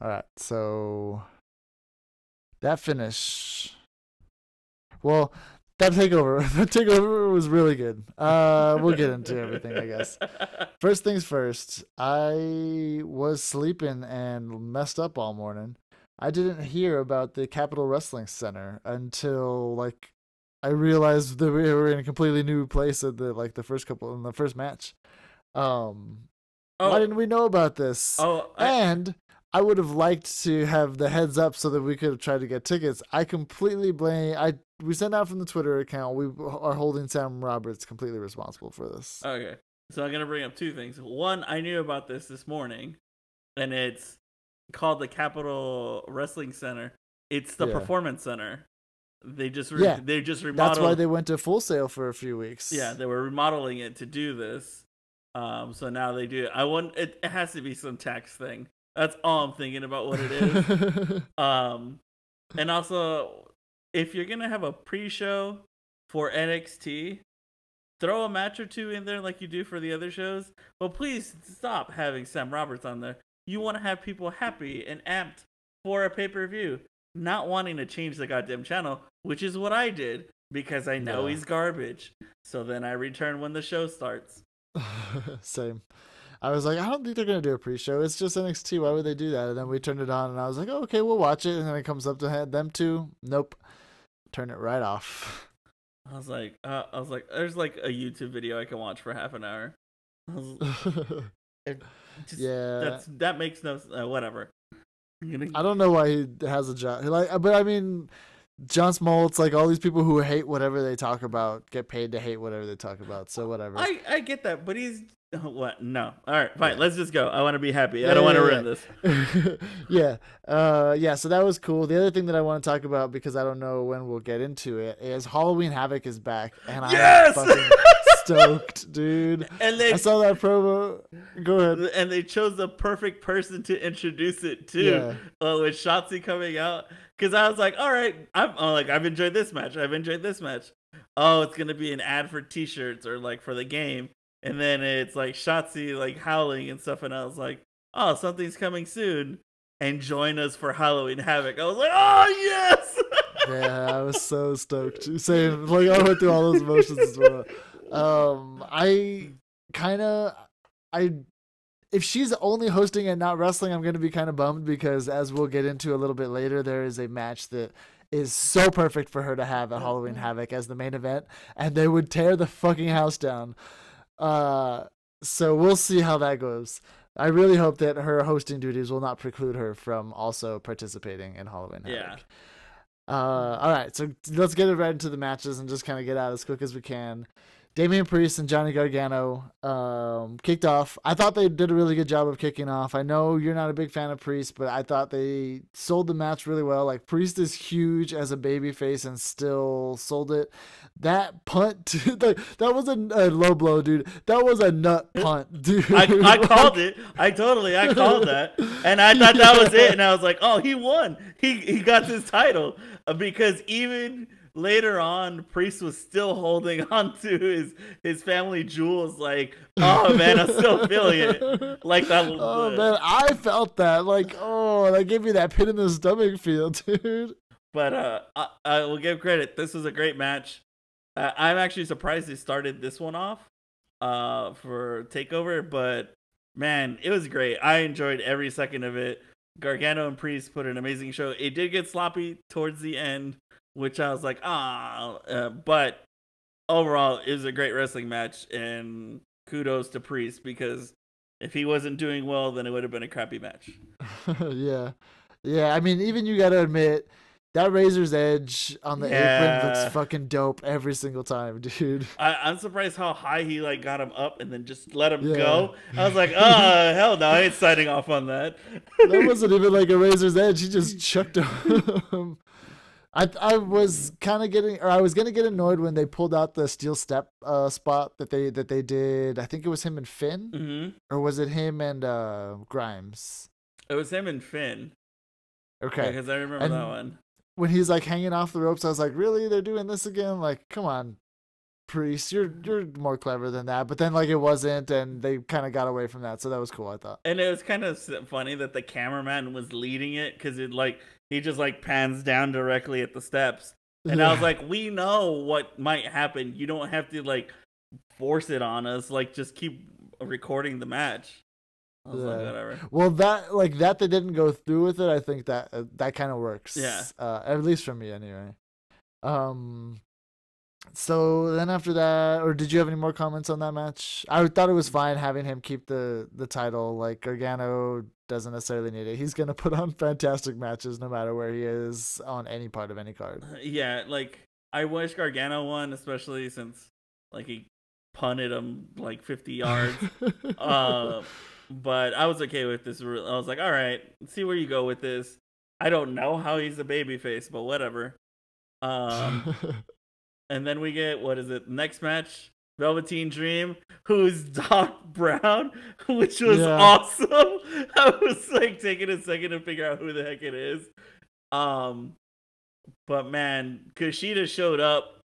All right, so that finish. Well, that takeover, that takeover was really good. Uh, we'll get into everything, I guess. First things first, I was sleeping and messed up all morning. I didn't hear about the Capitol Wrestling Center until like I realized that we were in a completely new place at the like the first couple in the first match. Um, Oh, why didn't we know about this? oh, I, and I would have liked to have the heads up so that we could have tried to get tickets. I completely blame. I we sent out from the Twitter account. We are holding Sam Roberts completely responsible for this. okay. So I'm gonna bring up two things. One, I knew about this this morning, and it's called the Capitol Wrestling Center. It's the Yeah. Performance Center. They just re- Yeah, they just remodeled. That's why they went to Full Sail for a few weeks. Yeah, they were remodeling it to do this. Um, so now they do. I want it, it has to be some tax thing. That's all I'm thinking about what it is. um, and also, if you're gonna have a pre-show for NXT, throw a match or two in there like you do for the other shows. But please stop having Sam Roberts on there. You want to have people happy and amped for a pay-per-view, not wanting to change the goddamn channel, which is what I did because I know Yeah. he's garbage. So then I return when the show starts. Same. I was like, I don't think they're gonna do a pre-show. It's just NXT. Why would they do that? And then we turned it on, and I was like, oh, okay, we'll watch it. And then it comes up to them two. Nope. Turn it right off. I was like, uh, I was like, there's like a YouTube video I can watch for half an hour. Just, yeah. that's that makes no uh, whatever. Gonna- I don't know why he has a job. Like, but I mean, John Smoltz, like all these people who hate whatever they talk about, get paid to hate whatever they talk about. So whatever. I I get that, but he's what? No. All right, fine. Yeah. Let's just go. I want to be happy. Yeah, I don't want to yeah, ruin this. yeah. Uh, yeah. So that was cool. The other thing that I want to talk about because I don't know when we'll get into it is Halloween Havoc is back, and Yes! I'm fucking stoked, dude. And they I saw that promo. Go ahead. and they chose the perfect person to introduce it to Yeah. uh, with Shotzi coming out. Because I was like, all right, I'm, I'm like, I've enjoyed this match. I've enjoyed this match. Oh, it's gonna be an ad for T-shirts or like for the game, and then it's like Shotzi like howling and stuff, and I was like, oh, something's coming soon. And join us for Halloween Havoc. I was like, oh yes. yeah, I was so stoked. Same, like I went through all those emotions as well. Um, I kind of, I, if she's only hosting and not wrestling, I'm gonna be kind of bummed because as we'll get into a little bit later, there is a match that is so perfect for her to have at Halloween Havoc as the main event, and they would tear the fucking house down. Uh, so we'll see how that goes. I really hope that her hosting duties will not preclude her from also participating in Halloween Havoc. Yeah. Uh, all right, so let's get it right into the matches and just kind of get out as quick as we can. Damian Priest and Johnny Gargano um, kicked off. I thought they did a really good job of kicking off. I know you're not a big fan of Priest, but I thought they sold the match really well. Like Priest is huge as a babyface and still sold it. That punt, like, that was a, a low blow, dude. That was a nut punt, dude. I, I called it. I totally I called that, and I thought that was it. And I was like, oh, he won. He he got his title Uh, because even later on, Priest was still holding on to his his family jewels. Like, oh man, I'm still feeling it. Like that. Oh man, I felt that. Like, oh, that gave me that pit in the stomach feel, dude. But uh, I, I will give credit. This was a great match. Uh, I'm actually surprised they started this one off uh, for Takeover, but man, it was great. I enjoyed every second of it. Gargano and Priest put an amazing show. It did get sloppy towards the end, which I was like, ah, uh, but overall, it was a great wrestling match, and kudos to Priest because if he wasn't doing well, then it would have been a crappy match. yeah, yeah. I mean, even you gotta admit that Razor's Edge on the apron Yeah. looks fucking dope every single time, dude. I, I'm surprised how high he like got him up and then just let him Yeah. go. I was like, oh hell no, I ain't signing off on that. That wasn't even like a Razor's Edge. He just chucked him. I I was kind of getting, or I was gonna get annoyed when they pulled out the steel step uh, spot that they that they did. I think it was him and Finn, hmm or was it him and uh, Grimes? It was him and Finn. Okay, because I remember And- that one. when he's like hanging off the ropes, I was like, really? They're doing this again? Like, come on. Priest, you're you're more clever than that. But then like it wasn't, and they kind of got away from that, so that was cool. I thought. And it was kind of funny that the cameraman was leading it because it like he just like pans down directly at the steps, and I was like, we know what might happen. You don't have to like force it on us. Like just keep recording the match. I was like, Yeah. whatever. Well, that like that they didn't go through with it. I think that uh, that kind of works. Yeah. Uh, at least for me, anyway. Um. So then after that, or did you have any more comments on that match? I thought it was fine having him keep the the title. Like Gargano doesn't necessarily need it. He's gonna put on fantastic matches no matter where he is on any part of any card. Yeah, like I wish Gargano won, especially since like he punted him like 50 yards. uh, but I was okay with this. I was like, all right, see where you go with this. I don't know how he's a babyface, but whatever. Um, and then we get what is it? Next match, Velveteen Dream, who's Doc Brown, which was Yeah. awesome. I was like taking a second to figure out who the heck it is. Um, but man, Kushida showed up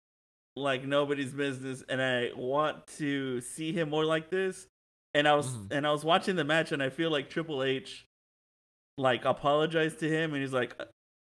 like nobody's business, and I want to see him more like this. And I was Mhm. and I was watching the match, and I feel like Triple H like apologized to him, and he's like,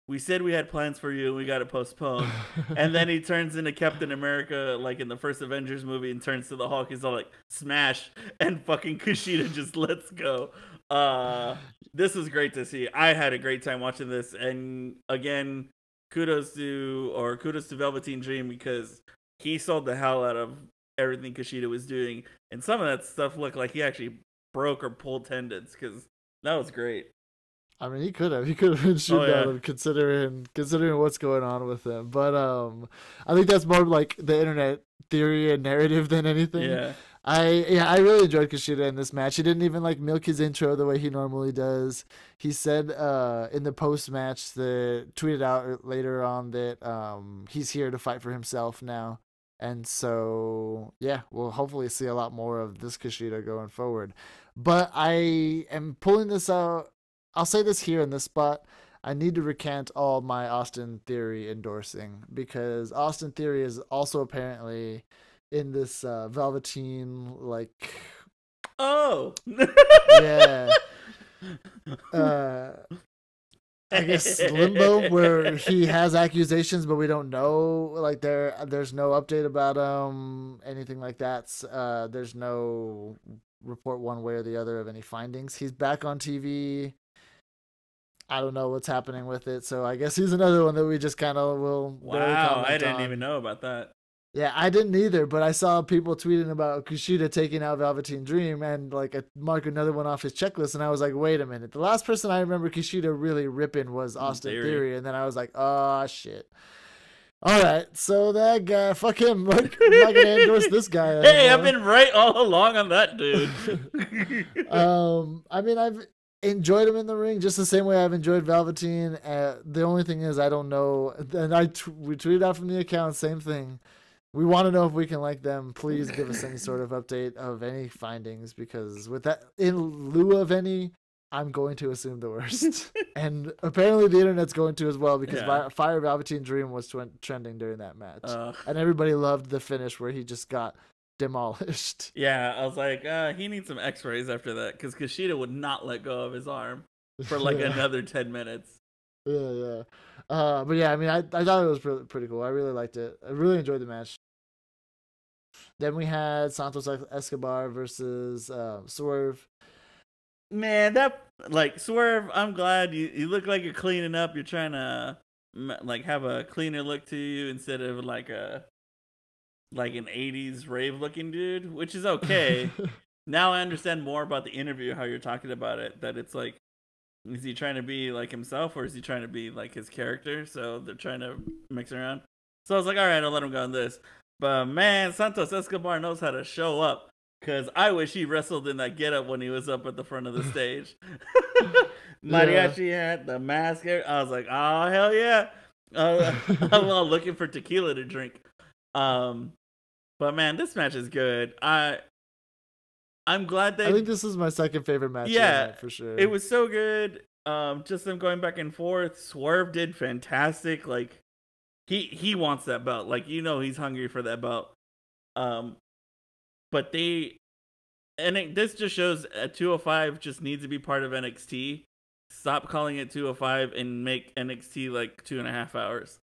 "We said we had plans for you, and we got to postpone." and then he turns into Captain America, like in the first Avengers movie, and turns to the Hulk. He's all like, "Smash!" and fucking Kushida just lets go. Uh, this was great to see. I had a great time watching this, and again, kudos to or kudos to Velveteen Dream because he sold the hell out of everything Kushida was doing, and some of that stuff looked like he actually broke or pulled tendons because that was great. I mean, he could have. He could have been shooting yeah. at him, considering considering what's going on with him. But um, I think that's more like the internet theory and narrative than anything. Yeah, I yeah, I really enjoyed Kushida in this match. He didn't even like milk his intro the way he normally does. He said uh in the post match that tweeted out later on that um he's here to fight for himself now. And so yeah, we'll hopefully see a lot more of this Kushida going forward. But I am pulling this out I'll say this here in this spot. I need to recant all my Austin Theory endorsing because Austin Theory is also apparently in this uh, Velveteen like Oh. yeah uh I guess limbo where he has accusations but we don't know like there there's no update about um anything like that uh there's no report one way or the other of any findings he's back on TV I don't know what's happening with it so I guess he's another one that we just kind of will Wow, I didn't on. even know about that. Yeah, I didn't either, but I saw people tweeting about Kushida taking out Velveteen Dream and like a, mark another one off his checklist, and I was like, wait a minute. The last person I remember Kushida really ripping was Austin Theory. Theory, and then I was like, oh shit. All right, so that guy, fuck him. Like, I'm not gonna endorse this guy. Hey, I've been right all along on that dude. um, I mean, I've enjoyed him in the ring just the same way I've enjoyed Velveteen. Uh, the only thing is, I don't know. And I t- we tweeted out from the account, same thing. We want to know if we can like them. Please give us any sort of update of any findings because with that, in lieu of any, I'm going to assume the worst. and apparently, the internet's going to as well because Yeah. Fire Velveteen Dream was twen- trending during that match, Uh, and everybody loved the finish where he just got demolished. yeah, I was like, uh, he needs some X-rays after that because Kushida would not let go of his arm for like Yeah. another ten minutes. Yeah, yeah. Uh, but yeah, I mean, I, I thought it was pretty, pretty cool. I really liked it. I really enjoyed the match. Then we had Santos Escobar versus uh, Swerve. Man, that like Swerve. I'm glad you you look like you're cleaning up. You're trying to like have a cleaner look to you instead of like a like an 80s rave looking dude, which is okay. now I understand more about the interview how you're talking about it that it's like is he trying to be like himself or is he trying to be like his character? So they're trying to mix it around. So i was like all right i'll let him go on this. But man santos escobar knows how to show up because i wish he wrestled in that getup when he was up at the front of the stage. Mariachi hat the mask. I was like oh hell yeah. Uh, i'm all looking for tequila to drink um but man this match is good i i'm glad they I think this is my second favorite match. Yeah, for sure. it was so good. Um, just them going back and forth. Swerve did fantastic. Like he he wants that belt. Like you know he's hungry for that belt. Um, but they, and it, this just shows uh, 205 just needs to be part of NXT. Stop calling it 205 and make NXT like two and a half hours.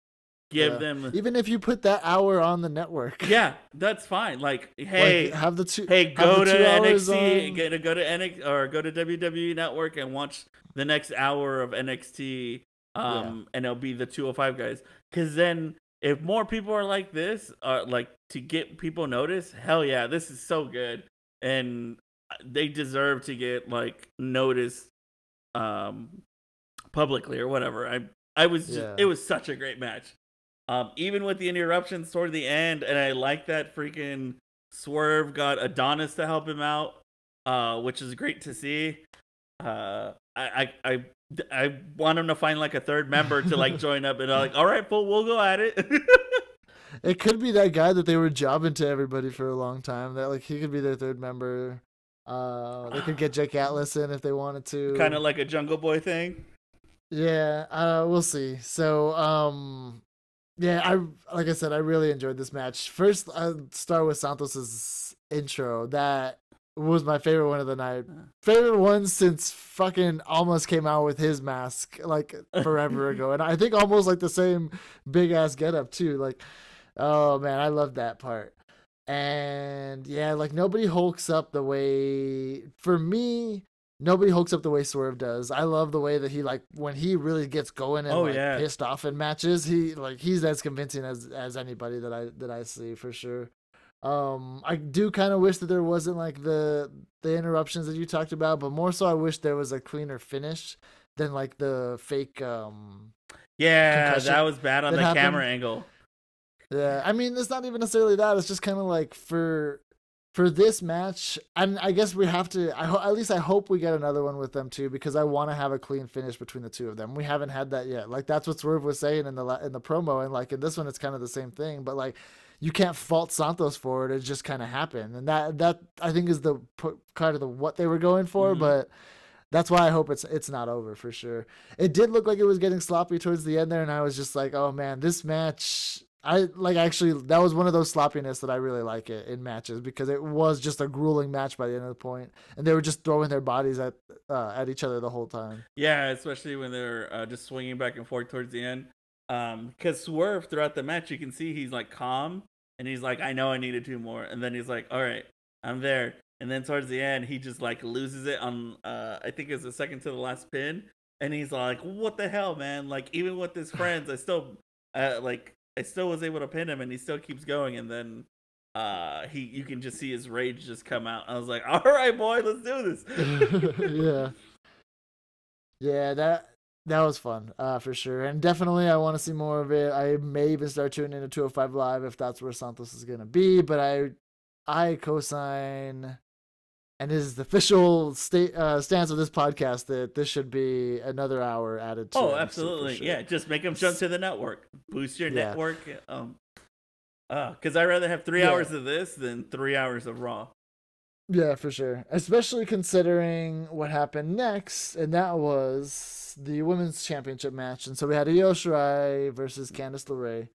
Give Yeah. them, Even if you put that hour on the network. yeah, that's fine. Like, Like, hey, have the two. hey, go to NXT, get to go to NXT or go to WWE Network and watch the next hour of NXT. Um, and it'll be the 205 guys. Because then, if more people are like this, uh, like to get people noticed, hell yeah, this is so good, and they deserve to get like noticed, um, publicly or whatever. I I was just, Yeah. it was such a great match. Um, even with the interruptions toward the end, and I like that freaking Swerve got Adonis to help him out, uh, which is great to see. Uh, I, I, I, I want him to find like a third member to like join up, and I'm like, all right, fool, we'll go at it. It could be that guy that they were jobbing to everybody for a long time. That like he could be their third member. Uh, they could get Jake Atlas in if they wanted to. kind of like a Jungle Boy thing. Yeah, uh, we'll see. So, um, yeah, I like I said, I really enjoyed this match. First, I start with Santos's intro. That was my favorite one of the night. Favorite one since fucking almost came out with his mask like forever ago, and I think almost like the same big ass getup too. Like, oh man, I love that part. And yeah, like nobody hulks up the way for me. Nobody hooks up the way Swerve does. I love the way that he like when he really gets going and Oh, like yeah. pissed off in matches. He like he's as convincing as as anybody that I that I see for sure. Um, I do kind of wish that there wasn't like the the interruptions that you talked about, but more so I wish there was a cleaner finish than like the fake. Um, Yeah, that was bad on the happened. camera angle. yeah, I mean it's not even necessarily that. It's just kind of like for for this match, and I guess we have to. I ho- at least I hope we get another one with them too, because I want to have a clean finish between the two of them. We haven't had that yet. Like that's what Swerve was saying in the in the promo, and like in this one, it's kind of the same thing. But like, you can't fault Santos for it. It just kind of happened, and that that I think is the kind of the what they were going for. Mhm. But that's why I hope it's it's not over for sure. It did look like it was getting sloppy towards the end there, and I was just like, oh man, this match. I like actually that was one of those sloppiness that I really like it in matches because it was just a grueling match by the end of the point, and they were just throwing their bodies at uh, at each other the whole time. Yeah, especially when they're uh, just swinging back and forth towards the end. Um, because Swerve throughout the match, you can see he's like calm and he's like, "I know I needed two more," and then he's like, "All right, I'm there." And then towards the end, he just like loses it on, uh, I think it's the second to the last pin, and he's like, "What the hell, man? Like even with his friends, I still, uh, like I still was able to pin him, and he still keeps going." And then, uh, he you can just see his rage just come out. I was like, "All right, boy, let's do this." yeah, yeah that that was fun uh, for sure, and definitely I want to see more of it. I may even start tuning into 205 Live if that's where Santos is gonna be, but I I co-sign. And this is the official state uh, stance of this podcast that this should be another hour added to. Oh, absolutely. sure. Yeah, just make them jump to the network. Boost your Yeah. network. Um, uh, because I'd rather have three Yeah. hours of this than three hours of Raw. Yeah, for sure. Especially considering what happened next, and that was the women's championship match. And so we had Io Shirai versus Candice LeRae.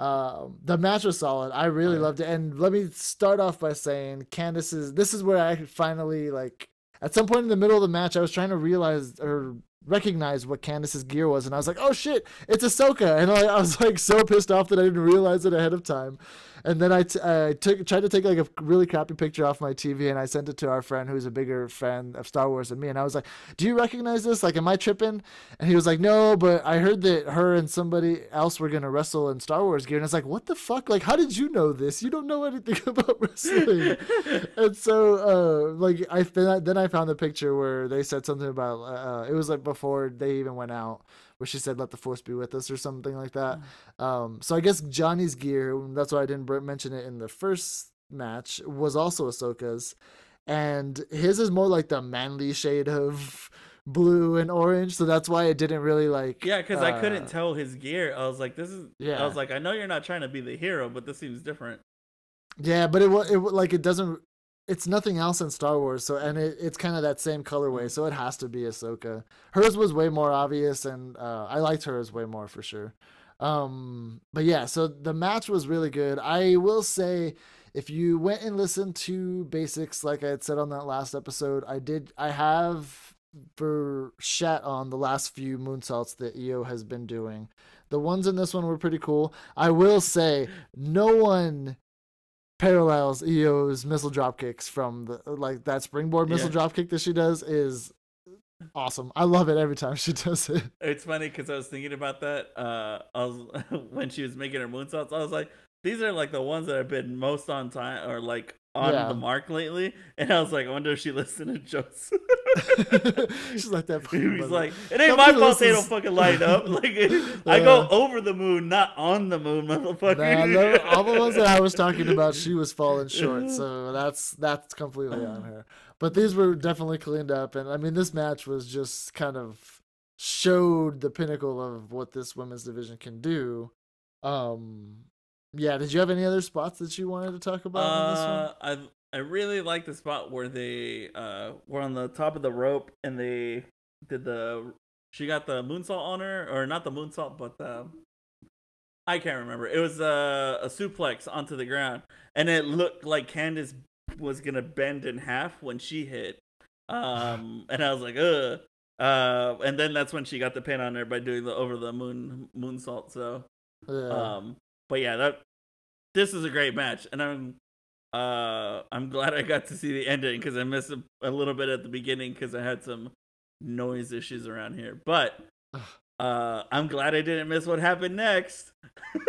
Um, the match was solid. I really loved it. And let me start off by saying Candice is. This is where I finally like. At some point in the middle of the match, I was trying to realize or recognize what Candice's gear was, and I was like, "Oh shit, it's Ahsoka!" And I, I was like so pissed off that I didn't realize it ahead of time. And then I, t- I took tried to take like a really crappy picture off my TV and I sent it to our friend who's a bigger fan of Star Wars than me. And I was like, "Do you recognize this? Like, am I tripping?" And he was like, "No, but I heard that her and somebody else were gonna wrestle in Star Wars gear." And it's like, "What the fuck? Like, how did you know this? You don't know anything about wrestling." and so, uh, like, I then then I found the picture where they said something about uh, it was like before they even went out. Where she said, "Let the force be with us" or something like that. Um, so I guess Johnny's gear, that's why I didn't mention it in the first match, was also Ahsoka's, and his is more like the manly shade of blue and orange. So that's why it didn't really like. Yeah, because I uh, couldn't tell his gear. I was like, "This is." Yeah. I was like, "I know you're not trying to be the hero, but this seems different." Yeah, but it was it like it doesn't. It's nothing else in Star Wars, so and it, it's kind of that same colorway, so it has to be Ahsoka. Hers was way more obvious, and uh, I liked hers way more for sure. Um, but yeah, so the match was really good. I will say if you went and listened to basics, like I had said on that last episode, I did. I have for shat on the last few moonsaults that Io has been doing. The ones in this one were pretty cool. I will say, no one parallels Io's missile drop kicks from the like that springboard missile Yeah. drop kick that she does is awesome. I love it every time she does it. It's funny because I was thinking about that. Uh, I was when she was making her moonsaults. I was like, these are like the ones that have been most on time or like on Yeah. the mark lately. And I was like, I wonder if she listened to Joe's. She's like that. He's like, it ain't Nobody my fault they don't fucking light up. Like, I go Uh, over the moon, not on the moon, motherfucker. Nah, no, all the ones that I was talking about, she was falling short, so that's that's completely on her. But these were definitely cleaned up, and I mean, this match was just kind of showed the pinnacle of what this women's division can do. Um, yeah. Did you have any other spots that you wanted to talk about in this one? Uh, I I really like the spot where they uh were on the top of the rope and they did the she got the moonsault on her or not the moonsault but the I can't remember. It was a, a suplex onto the ground and it looked like Candice was gonna bend in half when she hit. Um, and I was like, ugh. Uh, and then that's when she got the pin on her by doing the over the moon moonsault. So Yeah. um, but yeah, that this is a great match, and I'm uh I'm glad I got to see the ending because I missed a, a little bit at the beginning because I had some noise issues around here. But uh I'm glad I didn't miss what happened next.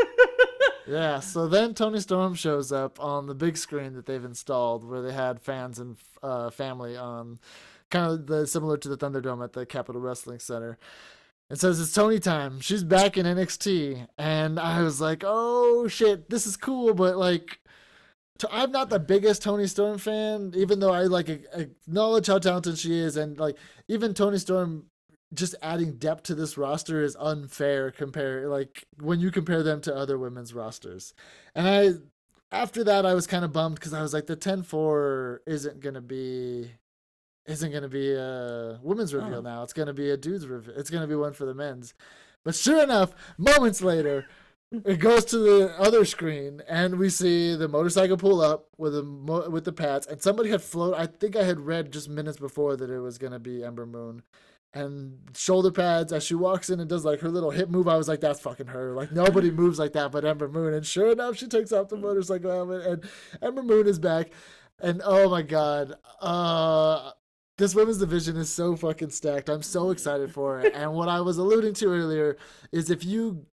Yeah, so then Toni Storm shows up on the big screen that they've installed where they had fans and uh, family on kind of the similar to the Thunderdome at the Capitol Wrestling Center. And says it's Toni time. She's back in NXT. And I was like, oh shit, this is cool, but like I'm not the biggest Toni Storm fan, even though I like acknowledge how talented she is, and like even Toni Storm just adding depth to this roster is unfair compare like when you compare them to other women's rosters. And I after that I was kind of bummed cuz I was like the 10-4 isn't going to be isn't going to be a women's reveal Oh. now. It's going to be a dude's reveal. It's going to be one for the men's. But sure enough, moments later, it goes to the other screen and we see the motorcycle pull up with the mo- with the pads and somebody had float I think I had read just minutes before that it was going to be Ember Moon and shoulder pads as she walks in and does like her little hip move I was like that's fucking her like nobody moves like that but Ember Moon and sure enough she takes off the motorcycle helmet and Ember Moon is back and oh my god uh this women's division is so fucking stacked. I'm so excited for it. And what I was alluding to earlier is if you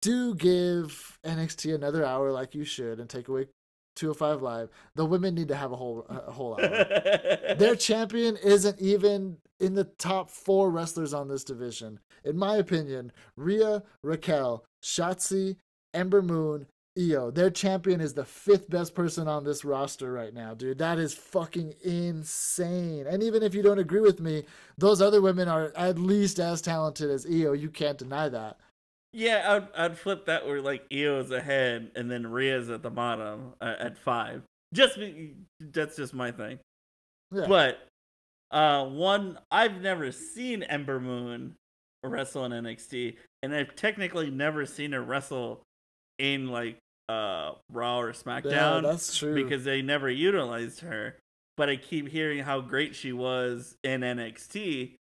do give NXT another hour like you should and take away 205 live, the women need to have a whole a whole hour. Their champion isn't even in the top four wrestlers on this division. In my opinion, Rhea, Raquel, Shotzi, Ember Moon, Io. Their champion is the fifth best person on this roster right now, dude. That is fucking insane. And even if you don't agree with me, those other women are at least as talented as Io. You can't deny that. yeah, I'd I'd flip that where like Io's ahead and then Rhea's at the bottom uh, at five. Just be, that's just my thing. Yeah. But uh, one, I've never seen Ember Moon wrestle in NXT, and I've technically never seen her wrestle in like uh Raw or yeah, SmackDown that's true. because they never utilized her. But I keep hearing how great she was in NXT,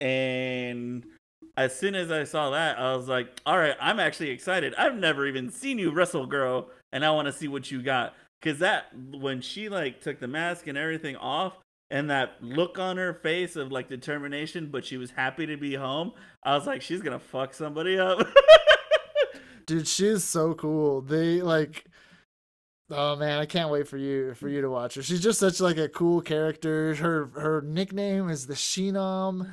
and as soon as I saw that, I was like, "All right, I'm actually excited. I've never even seen you wrestle, girl, and I want to see what you got." Because that when she like took the mask and everything off, and that look on her face of like determination, but she was happy to be home. I was like, "She's gonna fuck somebody up." dude she's so cool. They like oh man i can't wait for you for you to watch her. She's just such like a cool character. Her her nickname is the Sheenom.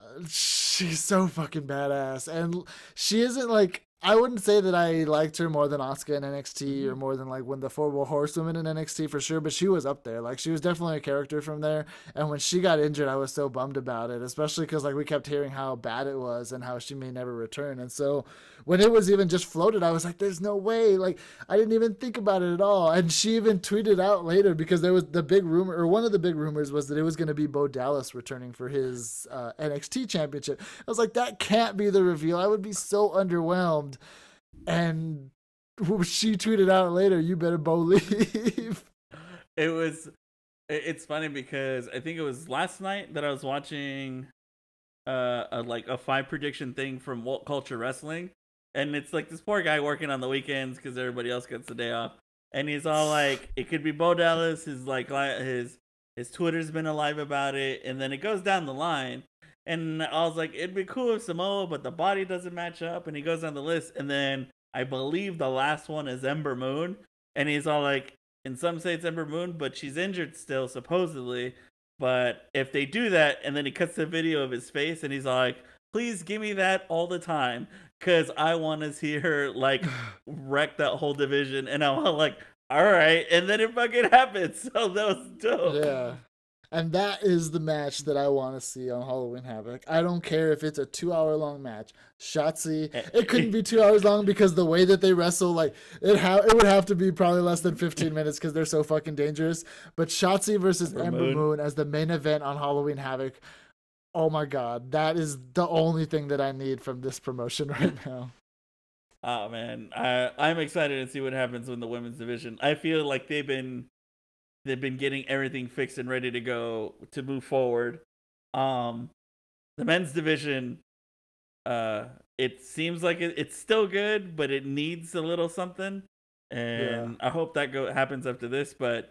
Uh, she's so fucking badass. And she isn't like I wouldn't say that I liked her more than Asuka in NXT or more than like when the four horsewomen in NXT for sure, but she was up there. Like she was definitely a character from there. And when she got injured, I was so bummed about it, especially because like we kept hearing how bad it was and how she may never return. And so when it was even just floated, I was like, "There's no way!" Like I didn't even think about it at all. And she even tweeted out later because there was the big rumor, or one of the big rumors was that it was going to be Bo Dallas returning for his uh, NXT championship. I was like, that can't be the reveal. I would be so underwhelmed. And she tweeted out later, "You better believe." It was. It's funny because I think it was last night that I was watching, uh, a, like a five prediction thing from Walt Culture Wrestling, and it's like this poor guy working on the weekends because everybody else gets the day off, and he's all like, "It could be Bo Dallas." His like his his Twitter's been alive about it, and then it goes down the line, and I was like, "It'd be cool if Samoa, but the body doesn't match up." And he goes down the list, and then I believe the last one is Ember Moon, and he's all like, in some say it's Ember Moon, but she's injured still supposedly. But if they do that, and then he cuts the video of his face, and he's like, "Please give me that all the time, cause I want to see her like wreck that whole division." And I'm all like, "All right," and then it fucking happens. So that was dope. Yeah. And that is the match that I want to see on Halloween Havoc. I don't care if it's a two hour long match. Shotzi, it couldn't be two hours long because the way that they wrestle, like it ha- it would have to be probably less than fifteen minutes because they're so fucking dangerous. But Shotzi versus Ember, Ember Moon. Moon as the main event on Halloween Havoc. Oh my god, that is the only thing that I need from this promotion right now. Oh man, I I'm excited to see what happens in the women's division. I feel like they've been they've been getting everything fixed and ready to go to move forward. Um, the men's division, uh, it seems like it, it's still good, but it needs a little something, and yeah. I hope that go happens after this. But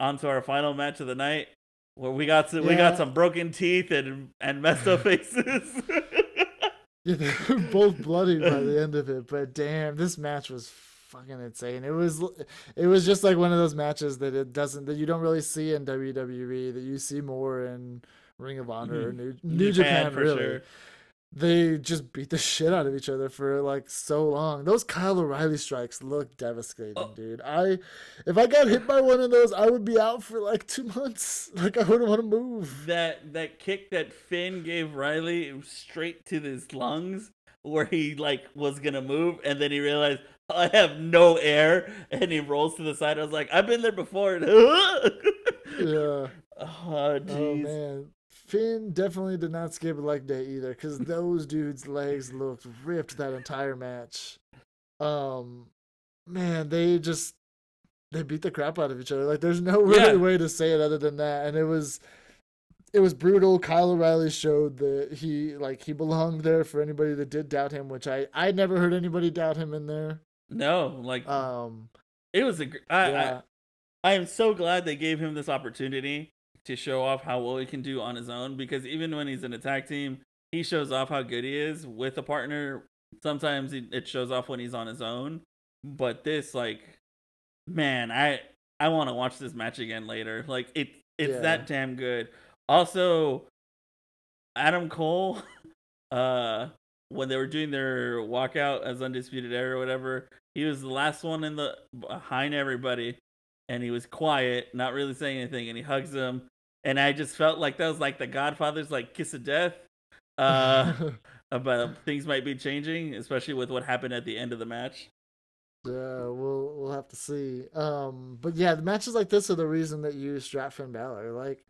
on to our final match of the night, where we got some, yeah. we got some broken teeth and and messed up faces. yeah, they were both bloody by the end of it, but damn, this match was fucking insane. It was it was just like one of those matches that it doesn't that you don't really see in WWE that you see more in Ring of Honor mm-hmm. or New, New Japan, Japan really. Sure. They just beat the shit out of each other for like so long. Those Kyle O'Reilly strikes look devastating, oh. dude. I if I got hit by one of those, I would be out for like two months. Like I wouldn't want to move. That that kick that Finn gave Riley straight to his lungs where he like was gonna move and then he realized I have no air, and he rolls to the side. I was like, I've been there before. yeah. Oh, oh, man. Finn definitely did not skip a leg day either, because those dudes' legs looked ripped that entire match. Um, man, they just they beat the crap out of each other. Like, there's no really yeah. way to say it other than that. And it was it was brutal. Kyle O'Reilly showed that he like he belonged there for anybody that did doubt him, which I I never heard anybody doubt him in there. No, like um, it was a. I, yeah. I, I am so glad they gave him this opportunity to show off how well he can do on his own. Because even when he's in a tag team, he shows off how good he is with a partner. Sometimes it shows off when he's on his own. But this, like, man, I I want to watch this match again later. Like it, it's yeah. that damn good. Also, Adam Cole, uh, when they were doing their walkout as undisputed era or whatever, he was the last one in the behind everybody, and he was quiet, not really saying anything, and he hugs him, and I just felt like that was like the Godfather's like kiss of death, uh, about things might be changing, especially with what happened at the end of the match. Yeah, we'll we'll have to see. Um, but yeah, the matches like this are the reason that you strap Finn Balor. Like,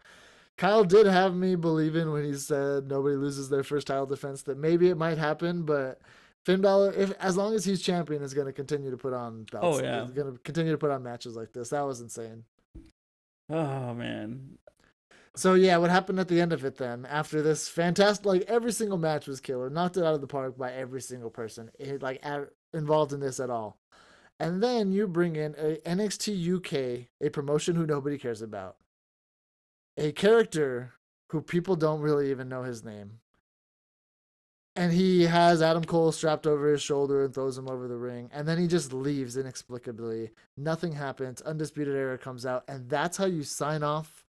Kyle did have me believing when he said nobody loses their first title defense that maybe it might happen, but Finn Balor, if as long as he's champion, is going to continue to put on belts. Oh yeah, he's going to continue to put on matches like this. That was insane. Oh man. So yeah, what happened at the end of it then? After this fantastic, like every single match was killer, knocked it out of the park by every single person, it, like at, involved in this at all. And then you bring in a NXT UK, a promotion who nobody cares about a character who people don't really even know his name. And he has Adam Cole strapped over his shoulder and throws him over the ring. And then he just leaves inexplicably. Nothing happens. Undisputed Era comes out. And that's how you sign off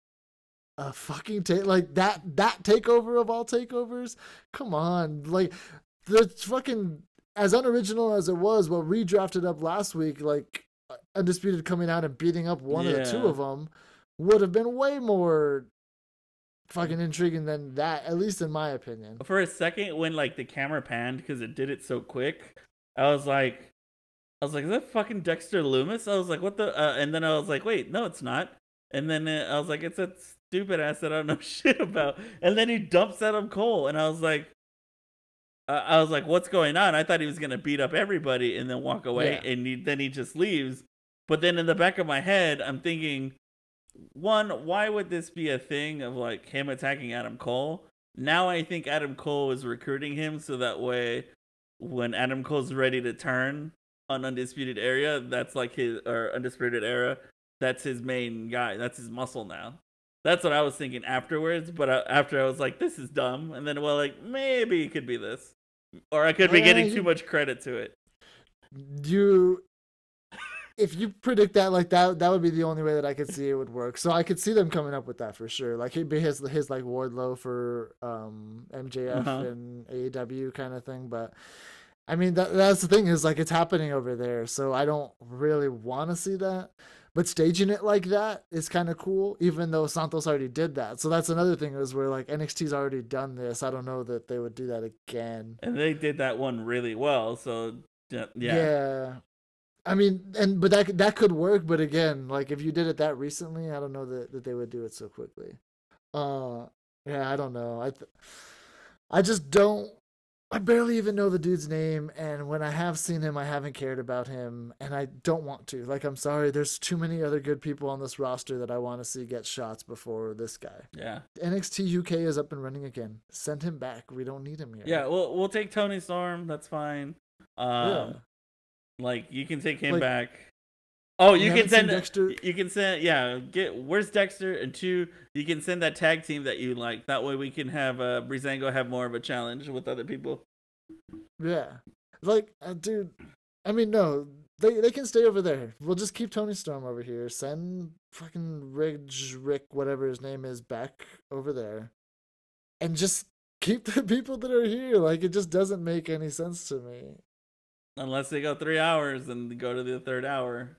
a fucking take like that that takeover of all takeovers come on like the fucking as unoriginal as it was what redrafted up last week like undisputed coming out and beating up one yeah. of the two of them would have been way more fucking intriguing than that, at least in my opinion. For a second, when like the camera panned because it did it so quick, I was like, I was like, is that fucking Dexter Lumis? I was like, what the? Uh, and then I was like, wait, no, it's not. And then uh, I was like, it's a stupid ass that I don't know shit about. And then he dumps Adam Cole, and I was like, uh, I was like, "What's going on?" I thought he was gonna beat up everybody and then walk away, Yeah. and he, then he just leaves. But then in the back of my head, I'm thinking, one, why would this be a thing of like him attacking Adam Cole? Now I think Adam Cole is recruiting him so that way, when Adam Cole's ready to turn on Undisputed Area, that's like his or Undisputed Era, that's his main guy. That's his muscle now. That's what I was thinking afterwards. But uh, after I was like, this is dumb, and then well, like maybe it could be this, or I could be getting you- too much credit to it. you if you predict that like that that would be the only way that i could see it would work so i could see them coming up with that for sure like he'd be his his like wardlow for um mjf Uh-huh. and aew kind of thing but i mean that that's the thing is like it's happening over there so i don't really want to see that but staging it like that is kind of cool even though santos already did that so that's another thing is where like nxt's already done this i don't know that they would do that again And they did that one really well. So yeah, yeah. I mean, and but that that could work, but again, like if you did it that recently, I don't know that, that they would do it so quickly. Uh, yeah, I don't know. I, th- I just don't. I barely even know the dude's name, and when I have seen him, I haven't cared about him, and I don't want to. Like, I'm sorry, there's too many other good people on this roster that I want to see get shots before this guy. yeah. NXT UK is up and running again. Send him back. We don't need him here. Yeah, we'll we'll take Toni Storm. That's fine. Um, Yeah. Like you can take him Like, back. Oh, you can send Dexter- You can send yeah. Get where's Dexter and two. You can send that tag team that you like. That way we can have uh Breezango have more of a challenge with other people. Yeah, like, uh, dude. I mean, no, they they can stay over there. We'll just keep Toni Storm over here. Send fucking Ridge Rick, whatever his name is, back over there, and just keep the people that are here. Like, it just doesn't make any sense to me. Unless they go three hours and go to the third hour.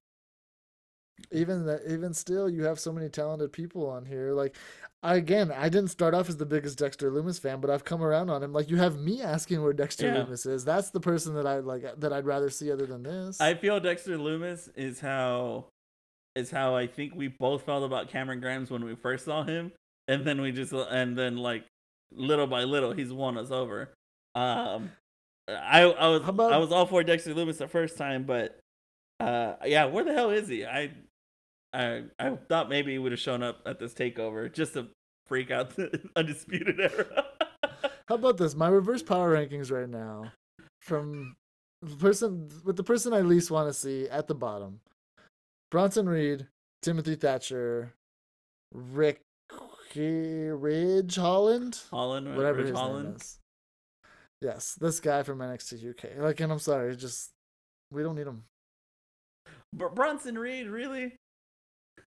Even that, even still, you have so many talented people on here. Like, I, again, I didn't start off as the biggest Dexter Lumis fan, but I've come around on him. Like, you have me asking where Dexter Yeah. Lumis is. That's the person that I like that I'd rather see other than this. I feel Dexter Lumis is how is how I think we both felt about Cameron Grimes when we first saw him, and then we just and then like little by little he's won us over. Um, I I was about- I was all for Dexter Lumis the first time, but uh, yeah, where the hell is he? I I I thought maybe he would have shown up at this takeover just to freak out the undisputed era. How about this? My reverse power rankings right now, from the person with the person I least want to see at the bottom: Bronson Reed, Timothy Thatcher, Rick Ridge Holland, Holland, whatever Rich his Holland. name is. Yes, this guy from NXT UK. Like, and I'm sorry, just we don't need him. But Bronson Reed, really?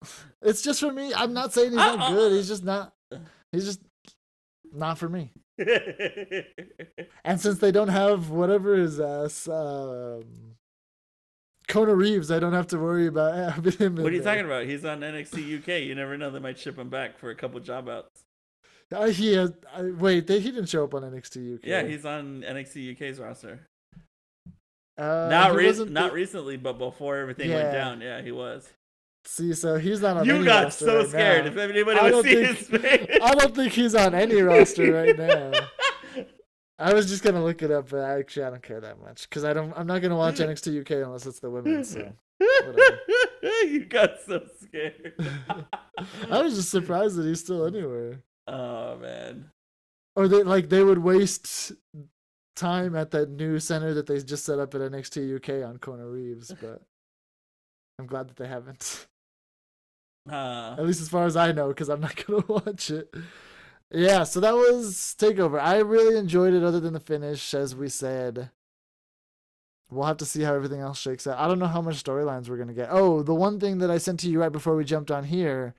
It's just for me. I'm not saying he's not uh, good. He's just not. He's just not for me. And since they don't have whatever his ass, um, Kona Reeves, I don't have to worry about him. What are you talking about? He's on NXT UK. You never know; they might ship him back for a couple job outs. Uh, he has. I, wait, they, he didn't show up on NXT UK. Yeah, he's on NXT UK's roster. uh, not re- wasn't the- recently, but before everything went down, yeah, he was. See, so he's not on. You got so right scared. now. If anybody I would don't see think- his face, I don't think he's on any roster right now. I was just gonna look it up, but actually I don't care that much because I don't. I'm not gonna watch NXT UK unless it's the women. So whatever. you got so scared. I was just surprised that he's still anywhere. Oh man. or they like they would waste time at that new center that they just set up at NXT UK on Kona Reeves, but I'm glad that they haven't. Uh, At least as far as I know, because I'm not gonna watch it. Yeah, so that was Takeover. I really enjoyed it, other than the finish, as we said. We'll have to see how everything else shakes out. I don't know how much storylines we're gonna get. Oh, the one thing that I sent to you right before we jumped on here,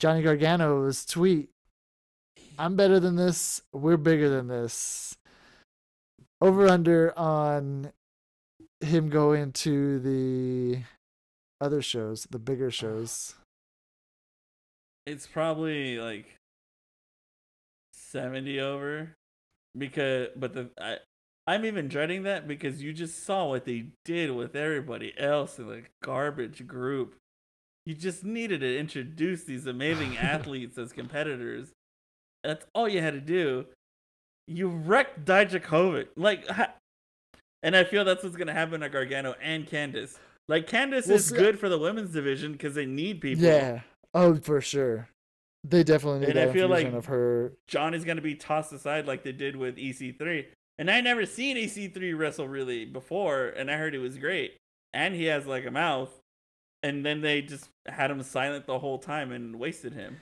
Johnny Gargano's tweet. I'm better than this. We're bigger than this. Over under on him going to the other shows, the bigger shows. it's probably like 70 over because but the I I'm even dreading that because you just saw what they did with everybody else in the garbage group. You just needed to introduce these amazing athletes as competitors. That's all you had to do. you wrecked Dijakovic. Like, ha- and I feel that's what's gonna happen to Gargano and Candice. Like Candice Well, is see- good for the women's division because they need people. Yeah. Oh, for sure. They definitely need And I that feel like- of her. Johnny's gonna be tossed aside like they did with EC3. And I never seen EC3 wrestle really before, and I heard it was great. And he has like a mouth. And then they just had him silent the whole time and wasted him.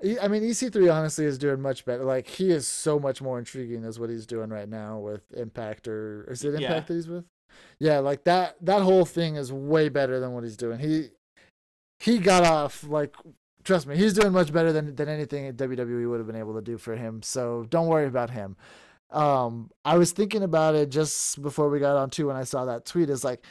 I mean, EC3 honestly is doing much better. Like he is so much more intriguing as what he's doing right now with Impact or is it Yeah. Impact that he's with? Yeah, like that that whole thing is way better than what he's doing. He he got off like trust me, he's doing much better than than anything WWE would have been able to do for him. So don't worry about him. Um, I was thinking about it just before we got on too when I saw that tweet. Is like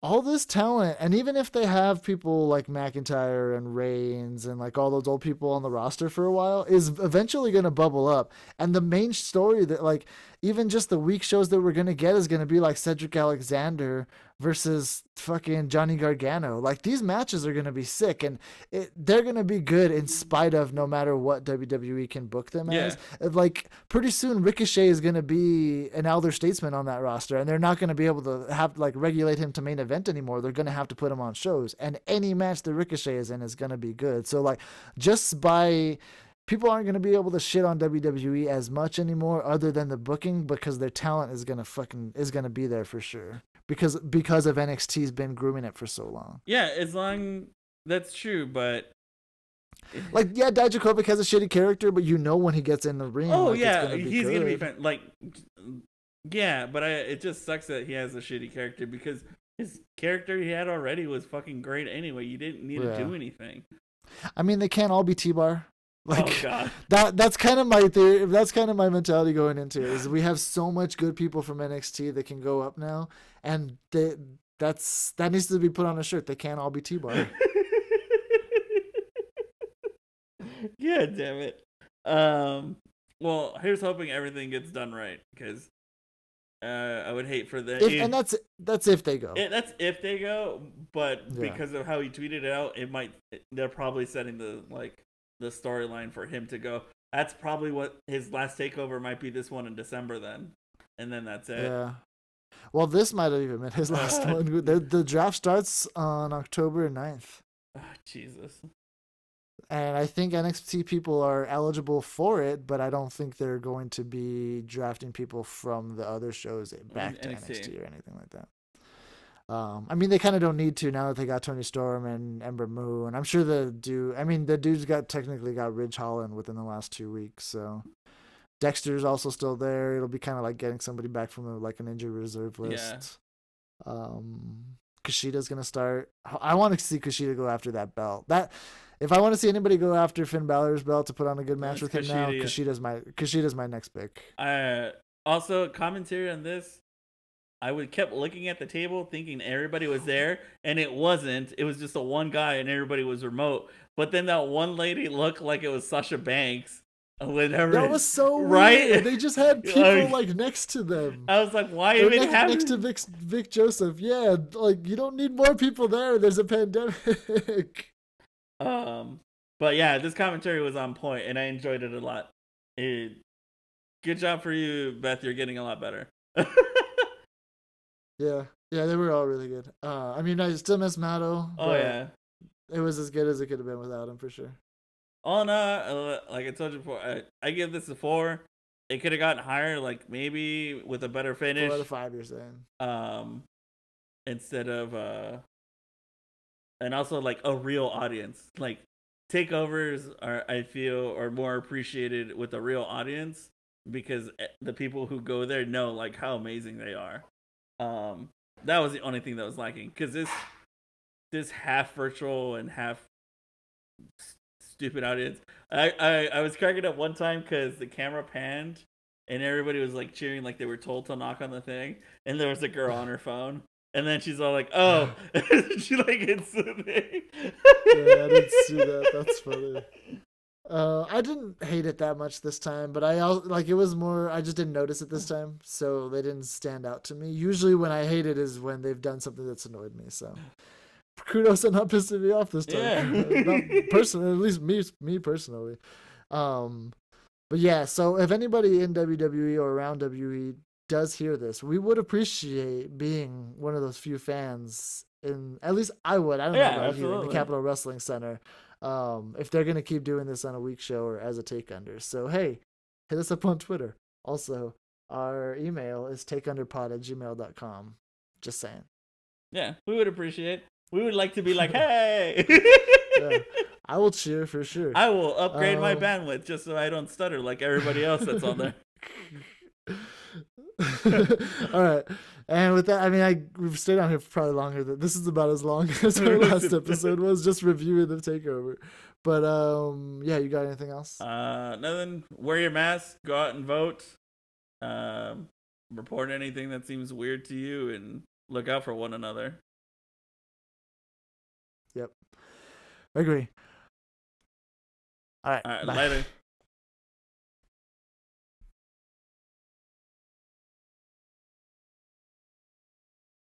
all this talent, and even if they have people like McIntyre and Reigns and like all those old people on the roster for a while, is eventually going to bubble up. And the main story that like even just the week shows that we're going to get is going to be like Cedric Alexander versus fucking Johnny Gargano. Like these matches are going to be sick, and it, they're going to be good in spite of no matter what WWE can book them Yeah. as. Like pretty soon, Ricochet is going to be an elder statesman on that roster, and they're not going to be able to have like regulate him to main event anymore. They're going to have to put him on shows, and any match that Ricochet is in is going to be good. So like just by people aren't going to be able to shit on WWE as much anymore other than the booking because their talent is going to fucking is going to be there for sure because because of NXT's been grooming it for so long. Yeah, as long that's true, but Like yeah, Dijakovic has a shitty character, but you know when he gets in the ring, Oh like, yeah, gonna he's gonna be fan- like, yeah, but I it just sucks that he has a shitty character because his character he had already was fucking great anyway. You didn't need Yeah. to do anything. I mean, they can't all be T-bar. Like oh god, that that's kind of my theory. That's kind of my mentality going into it. Is we have so much good people from NXT that can go up now, and they, that's that needs to be put on a shirt. They can't all be T-bar. yeah, damn it. Um, well, here's hoping everything gets done right because uh, I would hate for the if, and that's that's if they go. It, that's if they go, but Yeah. because of how he tweeted it out, it might. They're probably setting the like the storyline for him to go. That's probably what his last takeover might be. This one in December, then, and then that's it. Yeah. Well, this might have even been his last one. The, the draft starts on October 9th. Ah, Jesus. And I think NXT people are eligible for it, but I don't think they're going to be drafting people from the other shows back to. NXT or anything like that. Um, I mean, they kind of don't need to now that they got Toni Storm and Ember Moon. I'm sure the dude. I mean, the dude's got technically got Ridge Holland within the last two weeks, so Dexter's also still there. It'll be kind of like getting somebody back from the, like an injured reserve list. Yeah. Um, Kushida's gonna start. I want to see Kushida go after that belt. That if I want to see anybody go after Finn Balor's belt to put on a good match It's with him now, Kushida. Kushida's my Kushida's my next pick. Uh, also, commentary on this. I would kept looking at the table, thinking everybody was there, and it wasn't. It was just a one guy, and everybody was remote. But then that one lady looked like it was Sasha Banks. Whenever That was so Right? weird. They just had people Like- like next to them. I was like, why even next, have next to Vic, Vic Joseph. Yeah, like you don't need more people there. There's a pandemic. Um, but yeah, this commentary was on point, and I enjoyed it a lot. It, good job for you, Beth. You're getting a lot better. Yeah, yeah, they were all really good. Uh, I mean, I still miss Matto. oh yeah. it was as good as it could have been without him for sure. All, uh, like I told you before, I, I give this a four. It could have gotten higher, like maybe with a better Four finish. out of five, you're saying. um, instead of uh, and also like a real audience. Like takeovers are, I feel, are more appreciated with a real audience because eh, the people who go there know like how amazing they are. Um, that was the only thing that was lacking because this this half virtual and half s- stupid audience. I, I I was cracking up one time because the camera panned and everybody was like cheering like they were told to knock on the thing and there was a girl on her phone and then she's all like oh she like hits the thing Yeah, I didn't see that. That's funny. Uh, I didn't hate it that much this time, but I like it was more. I just didn't notice it this time, so they didn't stand out to me. Usually, when I hate it is when they've done something that's annoyed me. So, kudos on not pissing me off this time. Yeah. not personally, at least me, me personally. Um, but yeah, so if anybody in WWE or around WWE does hear this, we would appreciate being one of those few fans. In at least I would. I don't Yeah, know about you in the absolutely. Capitol Wrestling Center. Um, if they're gonna keep doing this on a week show or as a take under. So hey, hit us up on Twitter. Also, our email is takeunderpod at gmail.com. Just saying. Yeah, we would appreciate. We would like to be like, hey. Yeah. I will cheer for sure. I will upgrade my Um, bandwidth just so I don't stutter like everybody else that's on there. All right. And with that, I mean, I we've stayed on here for probably longer than this is about as long as our last episode was, just reviewing the takeover. But um, yeah, you got anything else? Uh, nothing. Wear your mask. Go out and vote. Um, report anything that seems weird to you, and look out for one another. Yep, I agree. All right. All right, bye. later.